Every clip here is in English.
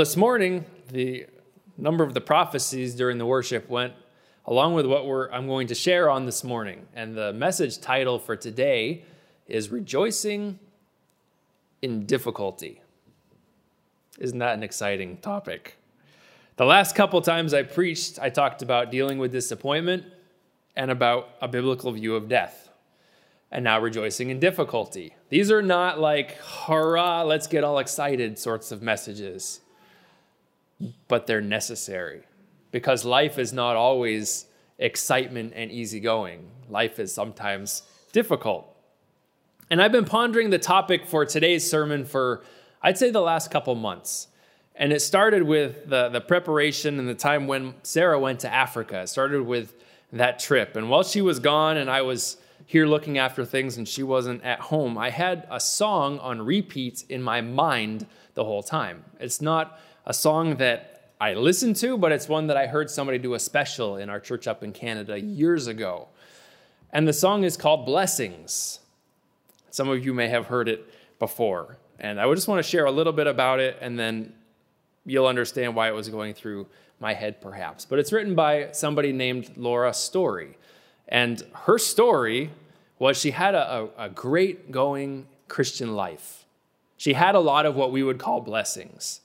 this morning, the number of the prophecies during the worship went along with what I'm going to share on this morning. And the message title for today is Rejoicing in Difficulty. Isn't that an exciting topic? The last couple times I preached, I talked about dealing with disappointment and about a biblical view of death. And now rejoicing in difficulty. These are not like, hurrah, let's get all excited sorts of messages, but they're necessary because life is not always excitement and easygoing. Life is sometimes difficult. And I've been pondering the topic for today's sermon for, I'd say, the last couple months. And it started with the, the preparation and the time when Sarah went to Africa. It started with that trip. And while she was gone and I was here looking after things and she wasn't at home, I had a song on repeat in my mind the whole time. It's not a song that I listened to, but it's one that I heard somebody do a special in our church up in Canada years ago. And the song is called Blessings. Some of you may have heard it before. And I would just want to share a little bit about it and then you'll understand why it was going through my head, perhaps. But it's written by somebody named Laura Story. And her story was she had a, a, a great going Christian life. She had a lot of what we would call blessings.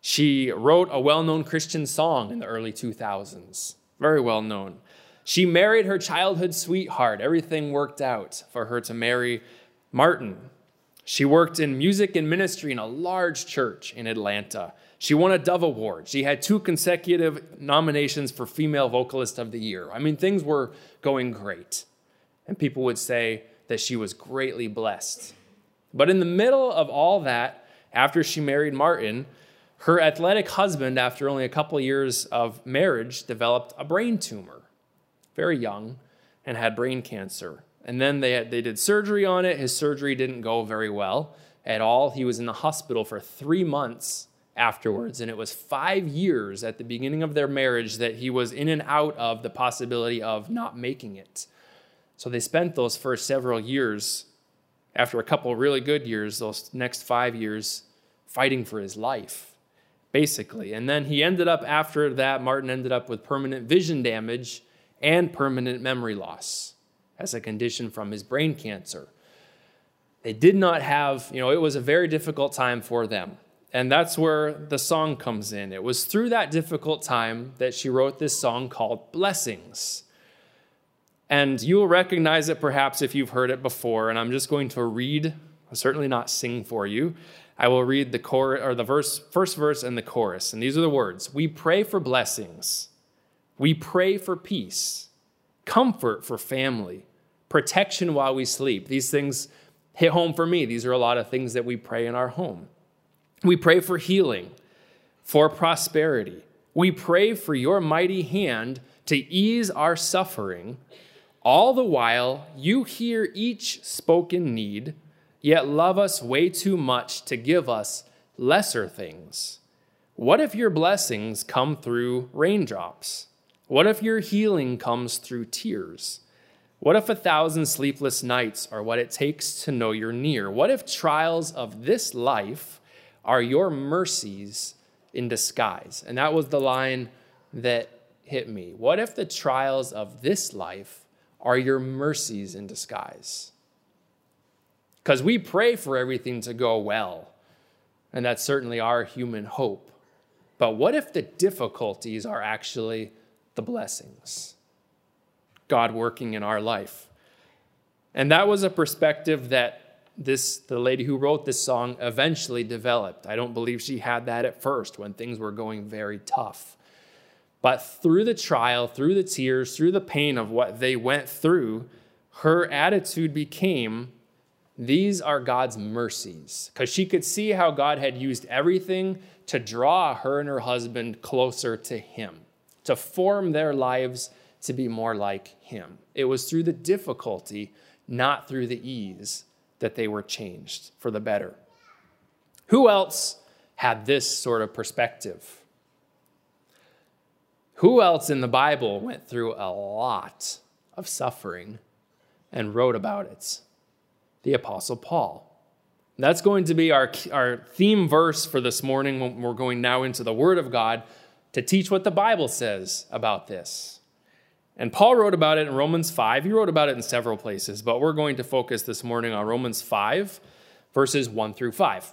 She wrote a well known Christian song in the early 2000s, very well known. She married her childhood sweetheart. Everything worked out for her to marry Martin. She worked in music and ministry in a large church in Atlanta. She won a Dove Award. She had two consecutive nominations for Female Vocalist of the Year. I mean, things were going great. And people would say that she was greatly blessed. But in the middle of all that, after she married Martin, her athletic husband, after only a couple years of marriage, developed a brain tumor, very young, and had brain cancer. And then they, had, they did surgery on it. His surgery didn't go very well at all. He was in the hospital for three months afterwards. And it was five years at the beginning of their marriage that he was in and out of the possibility of not making it. So they spent those first several years, after a couple really good years, those next five years, fighting for his life, basically. And then he ended up, after that, Martin ended up with permanent vision damage and permanent memory loss as a condition from his brain cancer. They did not have, you know, it was a very difficult time for them. And that's where the song comes in. It was through that difficult time that she wrote this song called Blessings. And you will recognize it perhaps if you've heard it before. And I'm just going to read, certainly not sing for you. I will read the chorus or the verse, first verse and the chorus. And these are the words We pray for blessings. We pray for peace, comfort for family, protection while we sleep. These things hit home for me. These are a lot of things that we pray in our home. We pray for healing, for prosperity. We pray for your mighty hand to ease our suffering. All the while, you hear each spoken need, yet love us way too much to give us lesser things. What if your blessings come through raindrops? What if your healing comes through tears? What if a thousand sleepless nights are what it takes to know you're near? What if trials of this life are your mercies in disguise. And that was the line that hit me. What if the trials of this life are your mercies in disguise? Because we pray for everything to go well, and that's certainly our human hope. But what if the difficulties are actually the blessings? God working in our life. And that was a perspective that this the lady who wrote this song eventually developed. I don't believe she had that at first when things were going very tough. But through the trial, through the tears, through the pain of what they went through, her attitude became these are God's mercies. Because she could see how God had used everything to draw her and her husband closer to Him, to form their lives to be more like Him. It was through the difficulty, not through the ease, that they were changed for the better. Who else had this sort of perspective? Who else in the Bible went through a lot of suffering and wrote about it? The Apostle Paul. That's going to be our, our theme verse for this morning when we're going now into the Word of God to teach what the Bible says about this. And Paul wrote about it in Romans 5. He wrote about it in several places, but we're going to focus this morning on Romans 5, verses 1 through 5.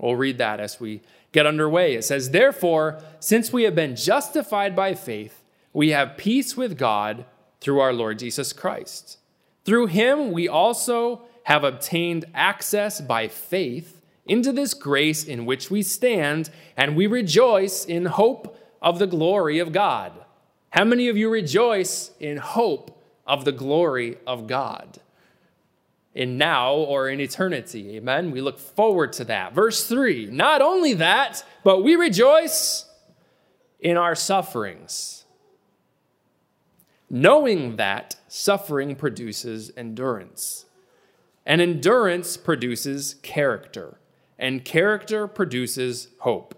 We'll read that as we get underway. It says, Therefore, since we have been justified by faith, we have peace with God through our Lord Jesus Christ. Through him, we also have obtained access by faith into this grace in which we stand, and we rejoice in hope of the glory of God. How many of you rejoice in hope of the glory of God? In now or in eternity. Amen. We look forward to that. Verse 3 Not only that, but we rejoice in our sufferings, knowing that suffering produces endurance and endurance produces character, and character produces hope.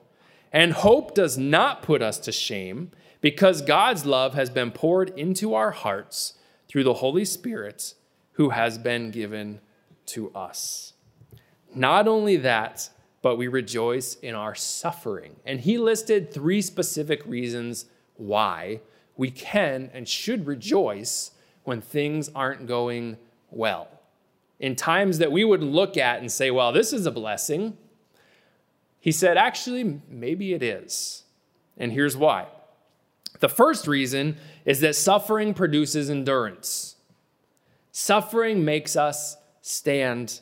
And hope does not put us to shame because God's love has been poured into our hearts through the Holy Spirit who has been given to us. Not only that, but we rejoice in our suffering. And he listed three specific reasons why we can and should rejoice when things aren't going well in times that we would look at and say, well, this is a blessing, he said, actually, maybe it is. And here's why. The first reason is that suffering produces endurance. Suffering makes us stand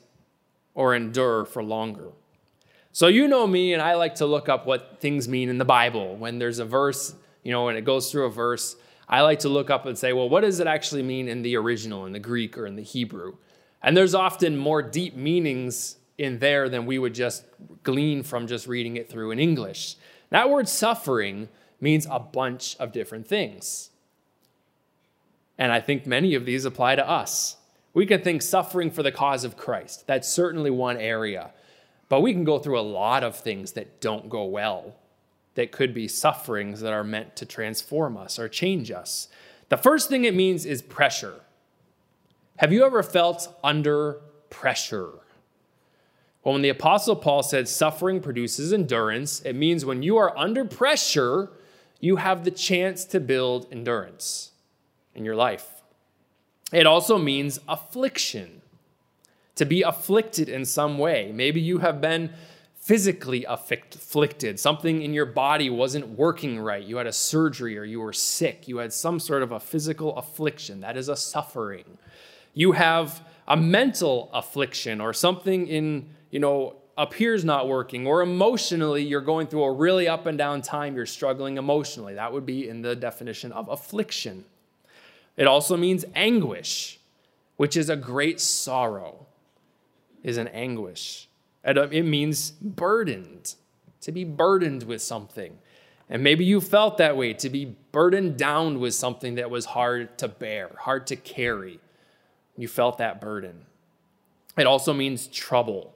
or endure for longer. So, you know me, and I like to look up what things mean in the Bible. When there's a verse, you know, when it goes through a verse, I like to look up and say, well, what does it actually mean in the original, in the Greek or in the Hebrew? And there's often more deep meanings in there than we would just glean from just reading it through in English. That word suffering means a bunch of different things. And I think many of these apply to us. We can think suffering for the cause of Christ. That's certainly one area. But we can go through a lot of things that don't go well, that could be sufferings that are meant to transform us or change us. The first thing it means is pressure. Have you ever felt under pressure? Well, when the Apostle Paul said suffering produces endurance, it means when you are under pressure, you have the chance to build endurance in your life. It also means affliction, to be afflicted in some way. Maybe you have been physically afflicted. Something in your body wasn't working right. You had a surgery or you were sick. You had some sort of a physical affliction. That is a suffering you have a mental affliction or something in, you know, appears not working, or emotionally you're going through a really up and down time, you're struggling emotionally. That would be in the definition of affliction. It also means anguish, which is a great sorrow, is an anguish. Uh, it means burdened, to be burdened with something. And maybe you felt that way, to be burdened down with something that was hard to bear, hard to carry. You felt that burden. It also means trouble.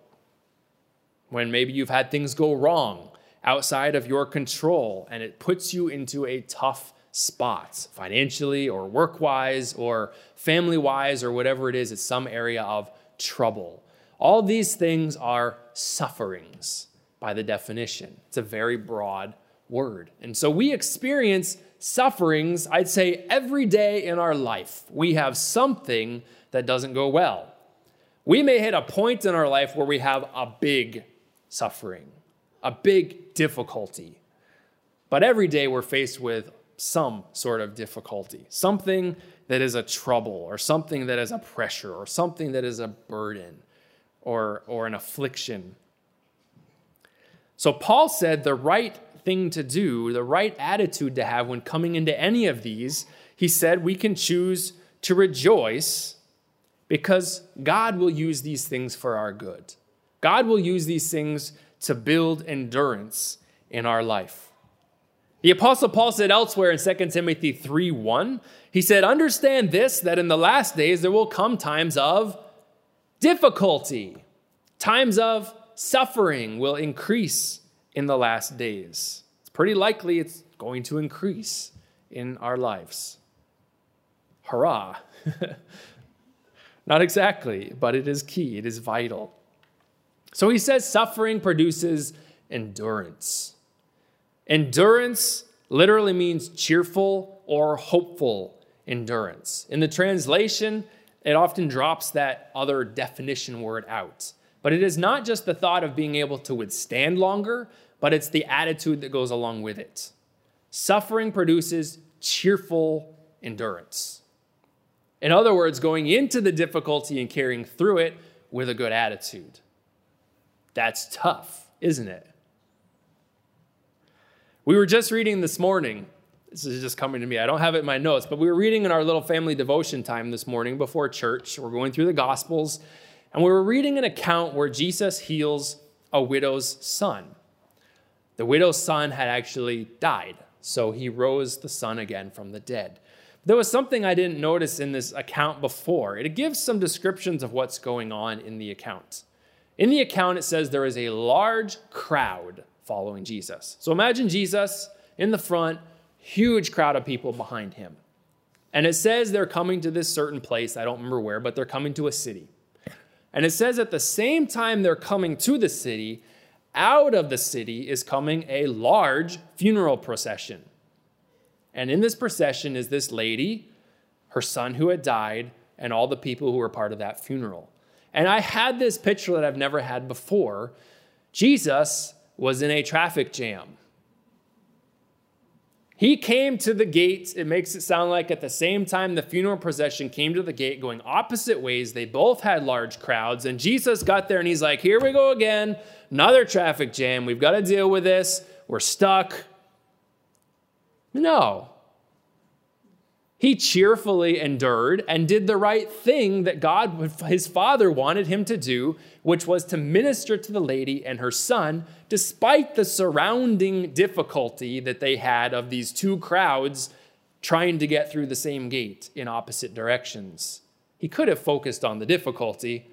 When maybe you've had things go wrong outside of your control and it puts you into a tough spot, financially or work wise or family wise or whatever it is, it's some area of trouble. All these things are sufferings by the definition. It's a very broad word. And so we experience sufferings, I'd say, every day in our life. We have something that doesn't go well. We may hit a point in our life where we have a big suffering, a big difficulty. But every day we're faced with some sort of difficulty, something that is a trouble, or something that is a pressure, or something that is a burden, or, or an affliction. So Paul said the right thing to do, the right attitude to have when coming into any of these, he said we can choose to rejoice because God will use these things for our good. God will use these things to build endurance in our life. The apostle Paul said elsewhere in 2 Timothy 3:1, he said, "Understand this that in the last days there will come times of difficulty. Times of suffering will increase in the last days." It's pretty likely it's going to increase in our lives. Hurrah. Not exactly, but it is key, it is vital. So he says suffering produces endurance. Endurance literally means cheerful or hopeful endurance. In the translation, it often drops that other definition word out. But it is not just the thought of being able to withstand longer, but it's the attitude that goes along with it. Suffering produces cheerful endurance. In other words, going into the difficulty and carrying through it with a good attitude. That's tough, isn't it? We were just reading this morning. This is just coming to me. I don't have it in my notes, but we were reading in our little family devotion time this morning before church. We're going through the Gospels, and we were reading an account where Jesus heals a widow's son. The widow's son had actually died, so he rose the son again from the dead. There was something I didn't notice in this account before. It gives some descriptions of what's going on in the account. In the account, it says there is a large crowd following Jesus. So imagine Jesus in the front, huge crowd of people behind him. And it says they're coming to this certain place. I don't remember where, but they're coming to a city. And it says at the same time they're coming to the city, out of the city is coming a large funeral procession. And in this procession is this lady, her son who had died, and all the people who were part of that funeral. And I had this picture that I've never had before. Jesus was in a traffic jam. He came to the gate. It makes it sound like at the same time the funeral procession came to the gate going opposite ways. They both had large crowds. And Jesus got there and he's like, Here we go again. Another traffic jam. We've got to deal with this. We're stuck. No. He cheerfully endured and did the right thing that God, his father, wanted him to do, which was to minister to the lady and her son, despite the surrounding difficulty that they had of these two crowds trying to get through the same gate in opposite directions. He could have focused on the difficulty,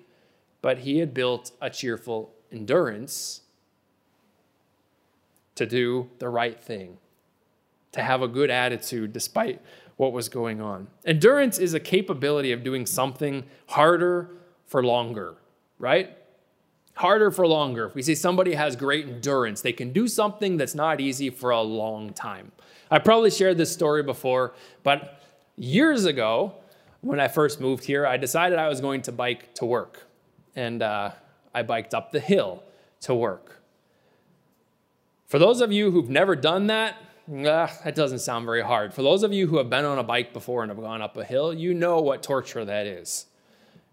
but he had built a cheerful endurance to do the right thing, to have a good attitude despite what was going on. Endurance is a capability of doing something harder for longer, right? Harder for longer. If we see somebody has great endurance, they can do something that's not easy for a long time. I probably shared this story before, but years ago, when I first moved here, I decided I was going to bike to work. And uh, I biked up the hill to work. For those of you who've never done that, That doesn't sound very hard. For those of you who have been on a bike before and have gone up a hill, you know what torture that is.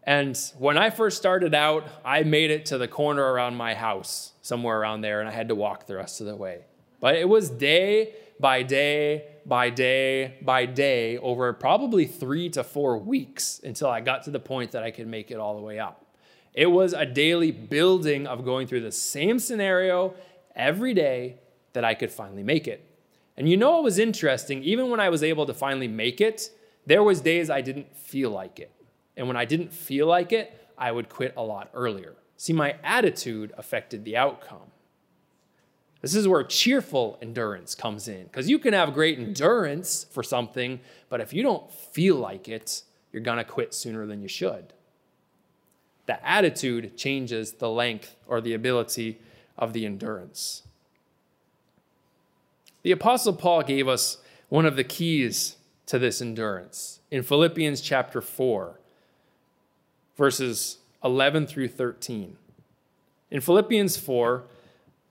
And when I first started out, I made it to the corner around my house, somewhere around there, and I had to walk the rest of the way. But it was day by day by day by day over probably three to four weeks until I got to the point that I could make it all the way up. It was a daily building of going through the same scenario every day that I could finally make it. And you know what was interesting? Even when I was able to finally make it, there was days I didn't feel like it. And when I didn't feel like it, I would quit a lot earlier. See, my attitude affected the outcome. This is where cheerful endurance comes in because you can have great endurance for something, but if you don't feel like it, you're going to quit sooner than you should. The attitude changes the length or the ability of the endurance. The Apostle Paul gave us one of the keys to this endurance in Philippians chapter 4, verses 11 through 13. In Philippians 4,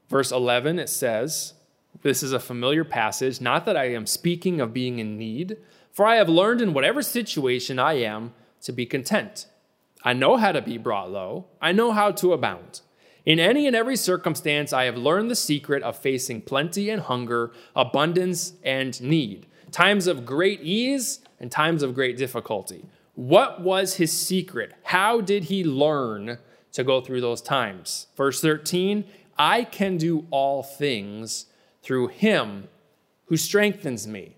verse 11, it says, This is a familiar passage, not that I am speaking of being in need, for I have learned in whatever situation I am to be content. I know how to be brought low, I know how to abound. In any and every circumstance, I have learned the secret of facing plenty and hunger, abundance and need, times of great ease and times of great difficulty. What was his secret? How did he learn to go through those times? Verse 13 I can do all things through him who strengthens me.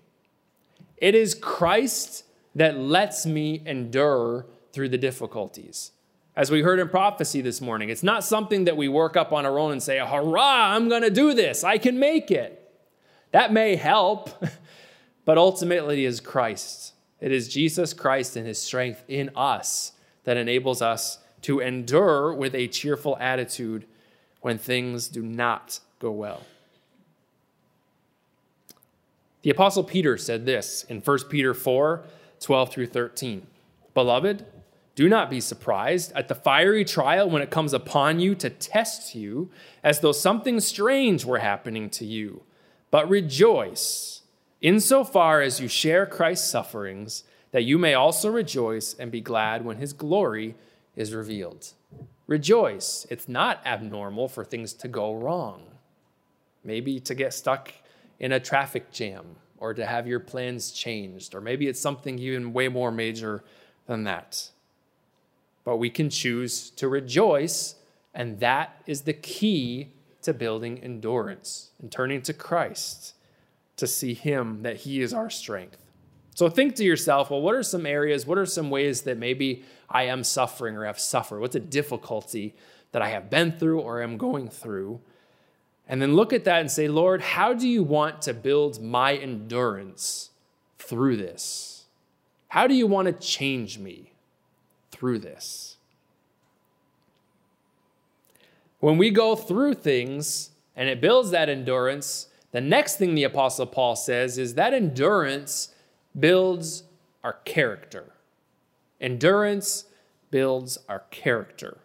It is Christ that lets me endure through the difficulties. As we heard in prophecy this morning, it's not something that we work up on our own and say, hurrah, I'm going to do this, I can make it. That may help, but ultimately it is Christ. It is Jesus Christ and his strength in us that enables us to endure with a cheerful attitude when things do not go well. The Apostle Peter said this in 1 Peter 4 12 through 13. Beloved, do not be surprised at the fiery trial when it comes upon you to test you, as though something strange were happening to you. But rejoice, insofar as you share Christ's sufferings, that you may also rejoice and be glad when his glory is revealed. Rejoice. It's not abnormal for things to go wrong. Maybe to get stuck in a traffic jam or to have your plans changed, or maybe it's something even way more major than that. But we can choose to rejoice, and that is the key to building endurance and turning to Christ to see Him that He is our strength. So think to yourself, well, what are some areas, what are some ways that maybe I am suffering or have suffered? What's a difficulty that I have been through or am going through? And then look at that and say, Lord, how do you want to build my endurance through this? How do you want to change me through this? When we go through things and it builds that endurance, the next thing the Apostle Paul says is that endurance builds our character. Endurance builds our character.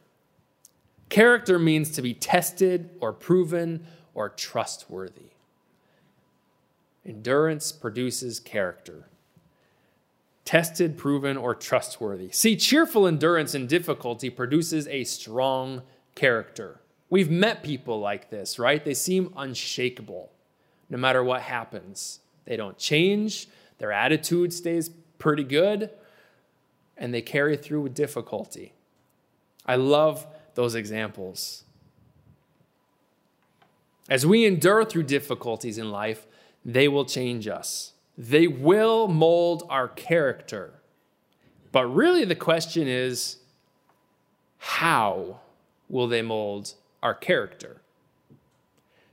Character means to be tested or proven or trustworthy. Endurance produces character. Tested, proven, or trustworthy. See, cheerful endurance in difficulty produces a strong character. We've met people like this, right? They seem unshakable no matter what happens. They don't change, their attitude stays pretty good, and they carry through with difficulty. I love those examples. As we endure through difficulties in life, they will change us. They will mold our character. But really, the question is how will they mold our character?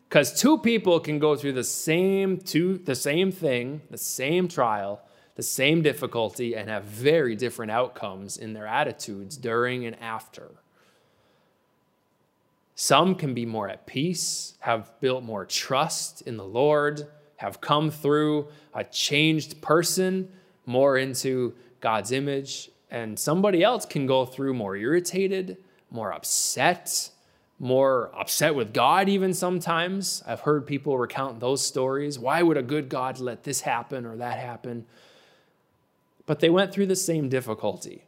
Because two people can go through the same two, the same thing, the same trial, the same difficulty, and have very different outcomes in their attitudes during and after. Some can be more at peace, have built more trust in the Lord, have come through a changed person more into God's image, and somebody else can go through more irritated, more upset, more upset with God, even sometimes. I've heard people recount those stories. Why would a good God let this happen or that happen? But they went through the same difficulty.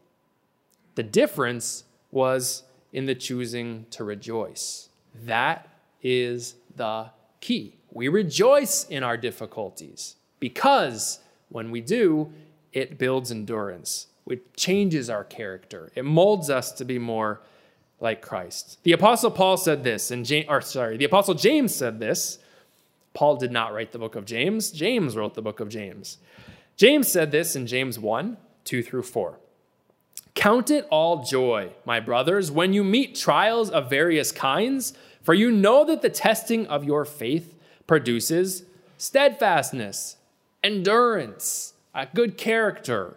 The difference was in the choosing to rejoice. That is the key. We rejoice in our difficulties because when we do, it builds endurance. It changes our character. It molds us to be more like Christ. The apostle Paul said this, and James, or sorry, the apostle James said this. Paul did not write the book of James. James wrote the book of James. James said this in James 1 2 through 4. Count it all joy, my brothers, when you meet trials of various kinds, for you know that the testing of your faith produces steadfastness, endurance, a good character.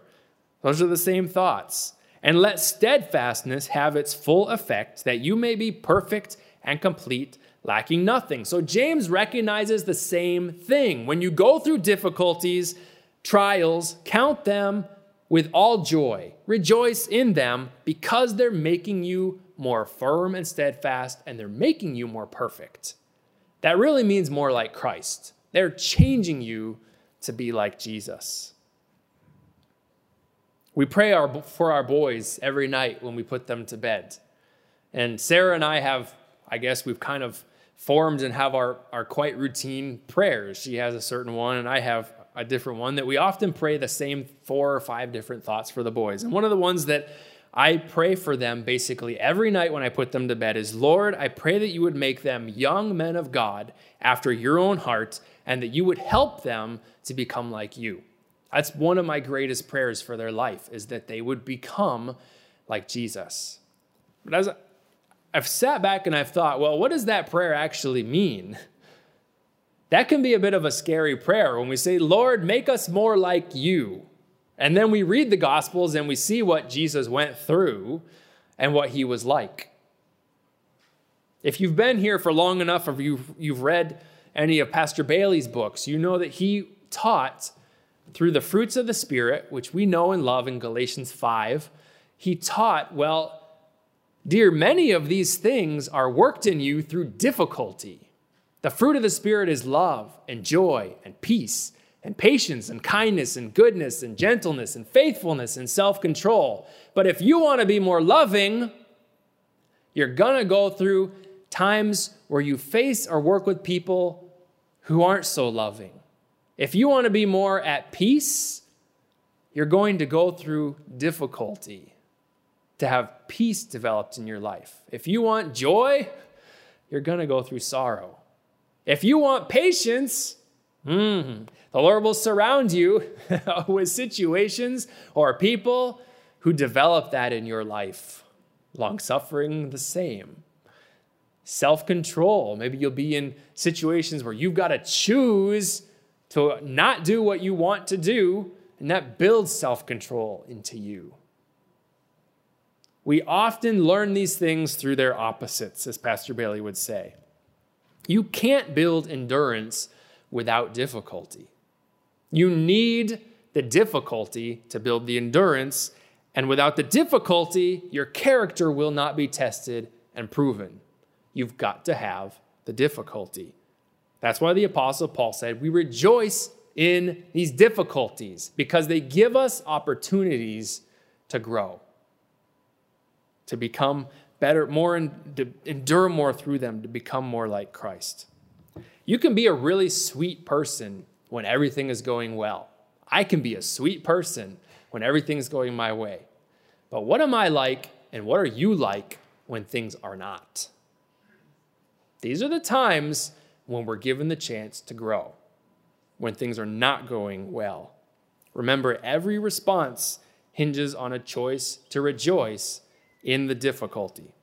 Those are the same thoughts. And let steadfastness have its full effect, that you may be perfect and complete, lacking nothing. So James recognizes the same thing. When you go through difficulties, trials, count them with all joy. Rejoice in them because they're making you more firm and steadfast, and they're making you more perfect. That really means more like Christ. They're changing you to be like Jesus. We pray our, for our boys every night when we put them to bed. And Sarah and I have, I guess, we've kind of formed and have our, our quite routine prayers. She has a certain one, and I have a different one that we often pray the same four or five different thoughts for the boys. And one of the ones that I pray for them basically every night when I put them to bed is Lord, I pray that you would make them young men of God after your own heart and that you would help them to become like you. That's one of my greatest prayers for their life is that they would become like Jesus. But as I've sat back and I've thought, well, what does that prayer actually mean? That can be a bit of a scary prayer when we say, Lord, make us more like you. And then we read the Gospels and we see what Jesus went through. and what he was like. If you've been here for long enough or you've, you've read any of Pastor Bailey's books, you know that he taught through the fruits of the Spirit, which we know and love in Galatians 5. He taught, well, dear, many of these things are worked in you through difficulty. The fruit of the Spirit is love and joy and peace and patience and kindness and goodness and gentleness and faithfulness and self control. But if you want to be more loving, you're going to go through times where you face or work with people who aren't so loving. If you want to be more at peace, you're going to go through difficulty to have peace developed in your life. If you want joy, you're going to go through sorrow. If you want patience, mm, the Lord will surround you with situations or people who develop that in your life. Long suffering, the same. Self control. Maybe you'll be in situations where you've got to choose to not do what you want to do, and that builds self control into you. We often learn these things through their opposites, as Pastor Bailey would say. You can't build endurance without difficulty. You need the difficulty to build the endurance, and without the difficulty, your character will not be tested and proven. You've got to have the difficulty. That's why the Apostle Paul said, We rejoice in these difficulties because they give us opportunities to grow, to become better, more, and to endure more through them, to become more like Christ. You can be a really sweet person when everything is going well. I can be a sweet person when everything's going my way. But what am I like and what are you like when things are not? These are the times when we're given the chance to grow, when things are not going well. Remember, every response hinges on a choice to rejoice in the difficulty.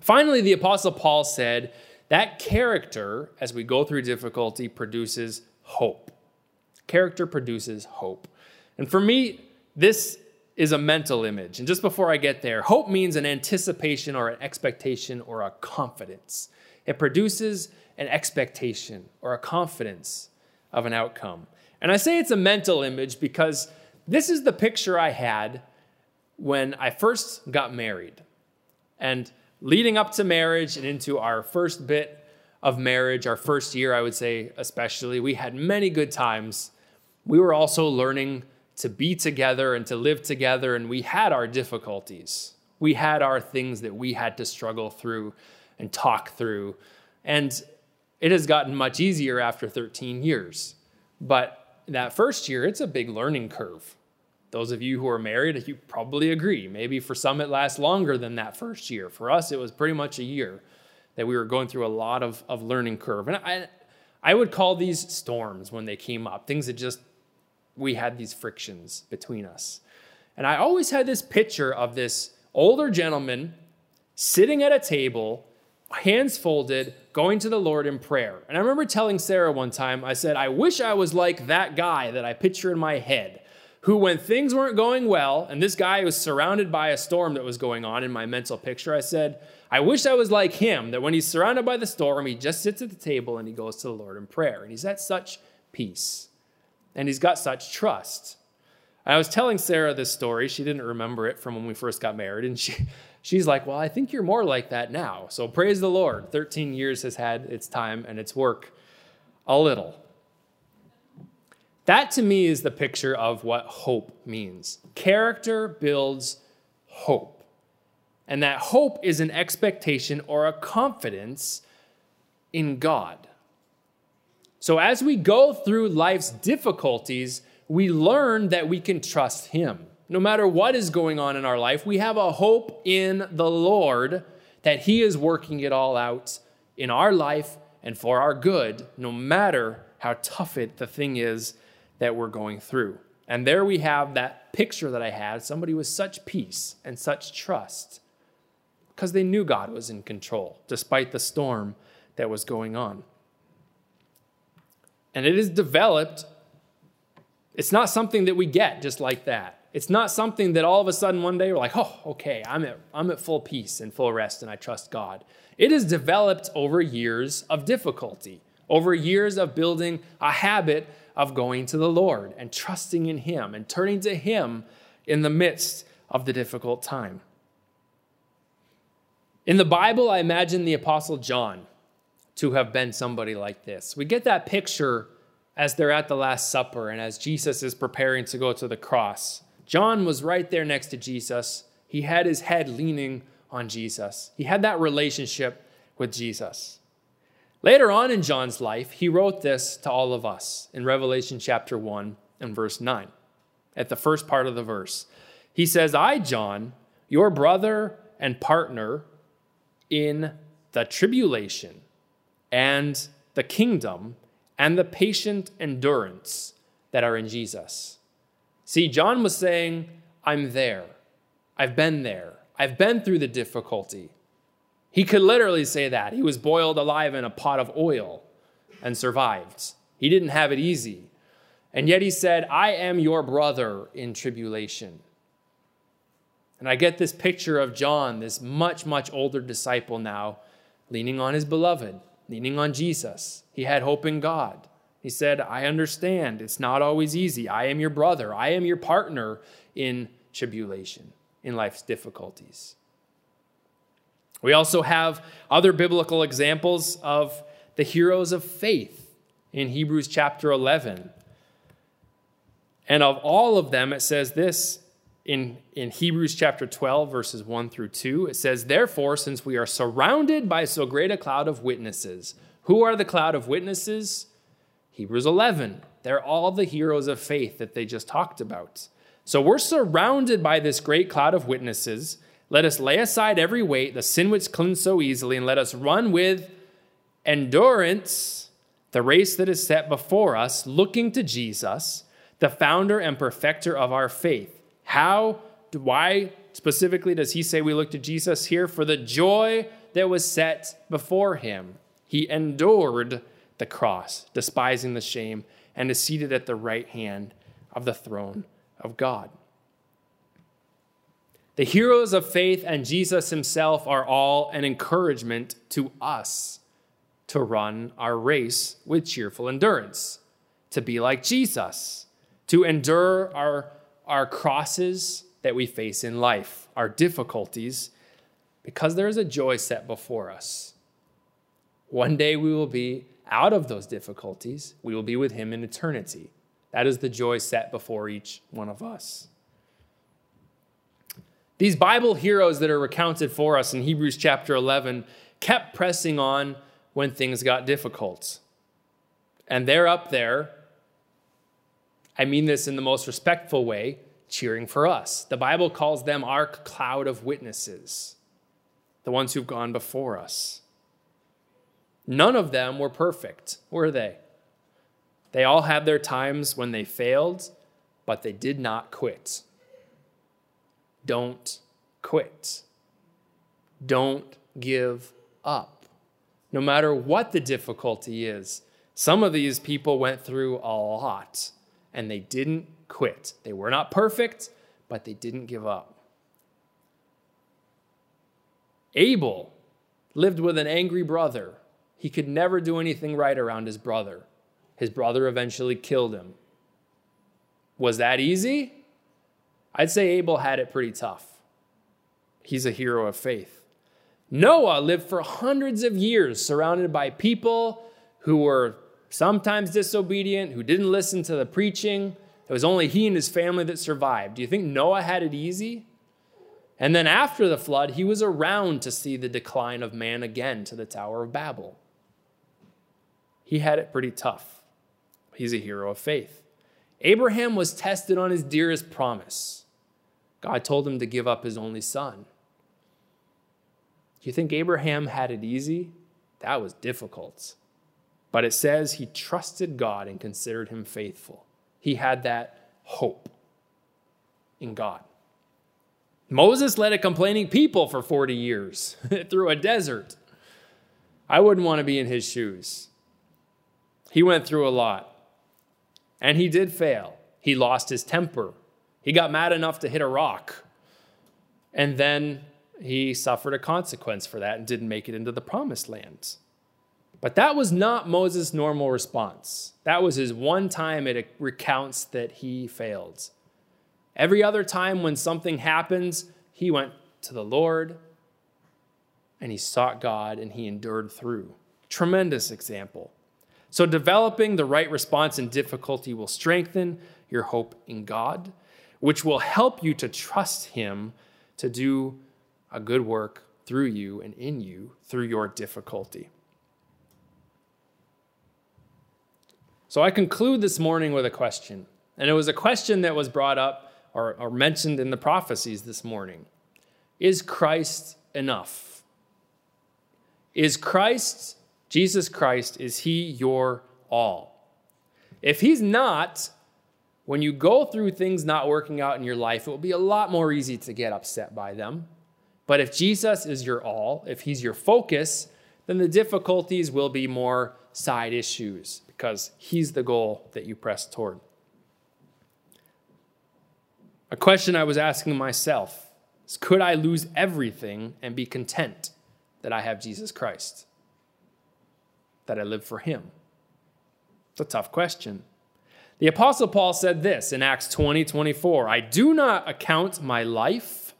Finally, the Apostle Paul said that character, as we go through difficulty, produces hope. Character produces hope. And for me, this is a mental image. And just before I get there, hope means an anticipation or an expectation or a confidence. It produces an expectation or a confidence of an outcome. And I say it's a mental image because this is the picture I had when I first got married. And leading up to marriage and into our first bit of marriage, our first year, I would say, especially, we had many good times. We were also learning to be together and to live together, and we had our difficulties. We had our things that we had to struggle through and talk through. And it has gotten much easier after 13 years. But that first year, it's a big learning curve. Those of you who are married, you probably agree. Maybe for some it lasts longer than that first year. For us, it was pretty much a year that we were going through a lot of, of learning curve. And I, I would call these storms when they came up, things that just, we had these frictions between us. And I always had this picture of this older gentleman sitting at a table hands folded, going to the Lord in prayer. And I remember telling Sarah one time, I said, I wish I was like that guy that I picture in my head, who, when things weren't going well, and this guy was surrounded by a storm that was going on in my mental picture, I said, I wish I was like him, that when he's surrounded by the storm, he just sits at the table and he goes to the Lord in prayer. And he's at such peace and he's got such trust. I was telling Sarah this story. She didn't remember it from when we first got married. And she, She's like, Well, I think you're more like that now. So praise the Lord. 13 years has had its time and its work a little. That to me is the picture of what hope means. Character builds hope. And that hope is an expectation or a confidence in God. So as we go through life's difficulties, we learn that we can trust Him no matter what is going on in our life, we have a hope in the Lord that He is working it all out in our life and for our good, no matter how tough it the thing is that we're going through. And there we have that picture that I had somebody with such peace and such trust because they knew God was in control despite the storm that was going on. And it is developed, it's not something that we get just like that. it's not something that all of a sudden one day we're like, oh, okay, I'm at, I'm at full peace and full rest and I trust God. It is developed over years of difficulty, over years of building a habit of going to the Lord and trusting in Him and turning to Him in the midst of the difficult time. In the Bible, I imagine the Apostle John to have been somebody like this. We get that picture as they're at the Last Supper and as Jesus is preparing to go to the cross. John was right there next to Jesus. He had his head leaning on Jesus, he had that relationship with Jesus. Later on in John's life, he wrote this to all of us in Revelation chapter 1 and verse 9. At the first part of the verse, he says, I, John, your brother and partner in the tribulation and the kingdom and the patient endurance that are in Jesus. See, John was saying, I'm there. I've been there. I've been through the difficulty. He could literally say that. He was boiled alive in a pot of oil and survived. He didn't have it easy. And yet he said, I am your brother in tribulation. And I get this picture of John, this much, much older disciple now, leaning on his beloved, leaning on Jesus. He had hope in God. He said, I understand. It's not always easy. I am your brother. I am your partner in tribulation, in life's difficulties. We also have other biblical examples of the heroes of faith in Hebrews chapter 11. And of all of them, it says this in, in Hebrews chapter 12, verses 1 through 2. It says, Therefore, since we are surrounded by so great a cloud of witnesses, who are the cloud of witnesses? Hebrews 11. They're all the heroes of faith that they just talked about. So we're surrounded by this great cloud of witnesses. Let us lay aside every weight, the sin which clings so easily, and let us run with endurance the race that is set before us, looking to Jesus, the founder and perfecter of our faith how, why specifically does he say we look to Jesus here? For the joy that was set before him, he endured the cross, despising the shame, and is seated at the right hand of the throne of God. The heroes of faith and Jesus himself are all an encouragement to us to run our race with cheerful endurance, to be like Jesus, to endure our our crosses that we face in life, our difficulties, because there is a joy set before us. One day we will be out of those difficulties, we will be with Him in eternity. That is the joy set before each one of us. These Bible heroes that are recounted for us in Hebrews chapter 11 kept pressing on when things got difficult. And they're up there I mean this in the most respectful way, cheering for us. The Bible calls them our cloud of witnesses, the ones who've gone before us. None of them were perfect, were they? They all had their times when they failed, but they did not quit. Don't quit. Don't give up. No matter what the difficulty is, some of these people went through a lot and they didn't quit. They were not perfect, but they didn't give up. Abel lived with an angry brother. He could never do anything right around his brother. His brother eventually killed him. Was that easy? I'd say Abel had it pretty tough. He's a hero of faith. Noah lived for hundreds of years surrounded by people who were sometimes disobedient, who didn't listen to the preaching. It was only he and his family that survived. Do you think Noah had it easy? And then after the flood, he was around to see the decline of man again to the Tower of Babel. He had it pretty tough. He's a hero of faith. Abraham was tested on his dearest promise. God told him to give up his only son. Do you think Abraham had it easy? That was difficult. But it says he trusted God and considered him faithful. He had that hope in God. Moses led a complaining people for 40 years through a desert. I wouldn't want to be in his shoes. He went through a lot. And he did fail. He lost his temper. He got mad enough to hit a rock. And then he suffered a consequence for that and didn't make it into the promised land. But that was not Moses' normal response. That was his one time it recounts that he failed. Every other time when something happens, he went to the Lord and he sought God and he endured through. Tremendous example. So, developing the right response in difficulty will strengthen your hope in God, which will help you to trust Him to do a good work through you and in you through your difficulty. So, I conclude this morning with a question. And it was a question that was brought up or, or mentioned in the prophecies this morning Is Christ enough? Is Christ Jesus Christ, is He your all? If He's not, when you go through things not working out in your life, it will be a lot more easy to get upset by them. But if Jesus is your all, if He's your focus, then the difficulties will be more side issues because He's the goal that you press toward. A question I was asking myself is could I lose everything and be content that I have Jesus Christ? that I live for him? It's a tough question. The Apostle Paul said this in Acts 20 24 I do not account my life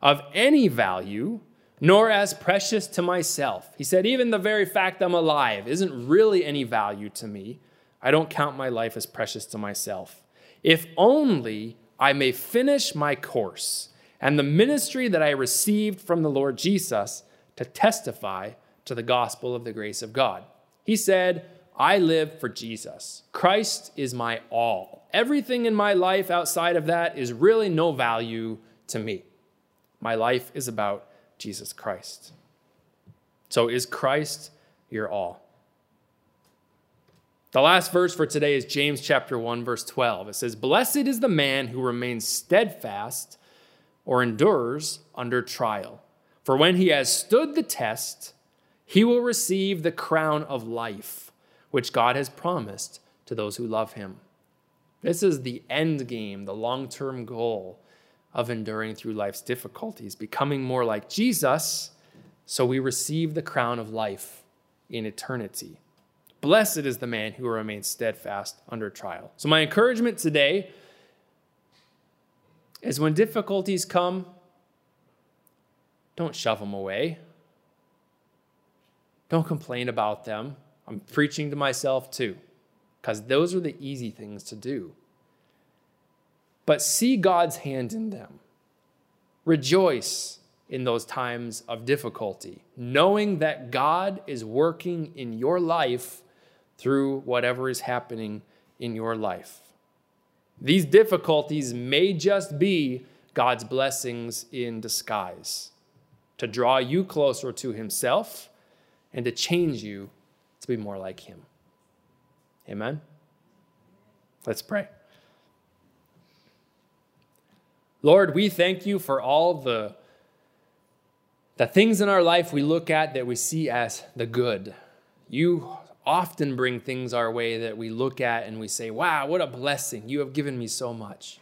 of any value, nor as precious to myself. He said, even the very fact I'm alive isn't really any value to me. I don't count my life as precious to myself. If only I may finish my course and the ministry that I received from the Lord Jesus to testify to the gospel of the grace of God. He said, I live for Jesus. Christ is my all. Everything in my life outside of that is really no value to me. My life is about Jesus Christ. So, is Christ your all? The last verse for today is James chapter 1 verse 12. It says, "Blessed is the man who remains steadfast or endures under trial. For when he has stood the test, he will receive the crown of life, which God has promised to those who love him. This is the end game, the long term goal of enduring through life's difficulties, becoming more like Jesus, so we receive the crown of life in eternity. Blessed is the man who remains steadfast under trial. So, my encouragement today is when difficulties come, don't shove them away. Don't complain about them. I'm preaching to myself too, because those are the easy things to do. But see God's hand in them. Rejoice in those times of difficulty, knowing that God is working in your life through whatever is happening in your life. These difficulties may just be God's blessings in disguise to draw you closer to Himself and to change you to be more like Him. Amen? Let's pray. Lord, we thank you for all the, the things in our life we look at that we see as the good. You often bring things our way that we look at and we say, wow, what a blessing. You have given me so much.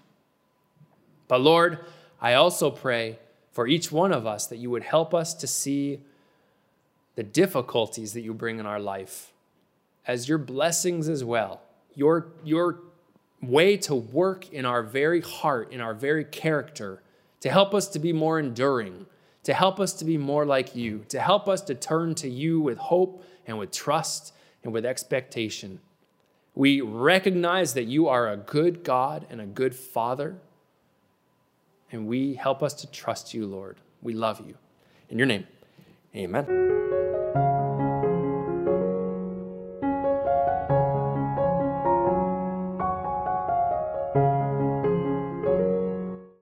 But Lord, I also pray for each one of us that you would help us to see the difficulties that you bring in our life as your blessings as well. Your, your way to work in our very heart, in our very character, to help us to be more enduring, to help us to be more like you, to help us to turn to you with hope and with trust and with expectation. We recognize that you are a good God and a good Father, and we help us to trust you, Lord. We love you. In your name, amen.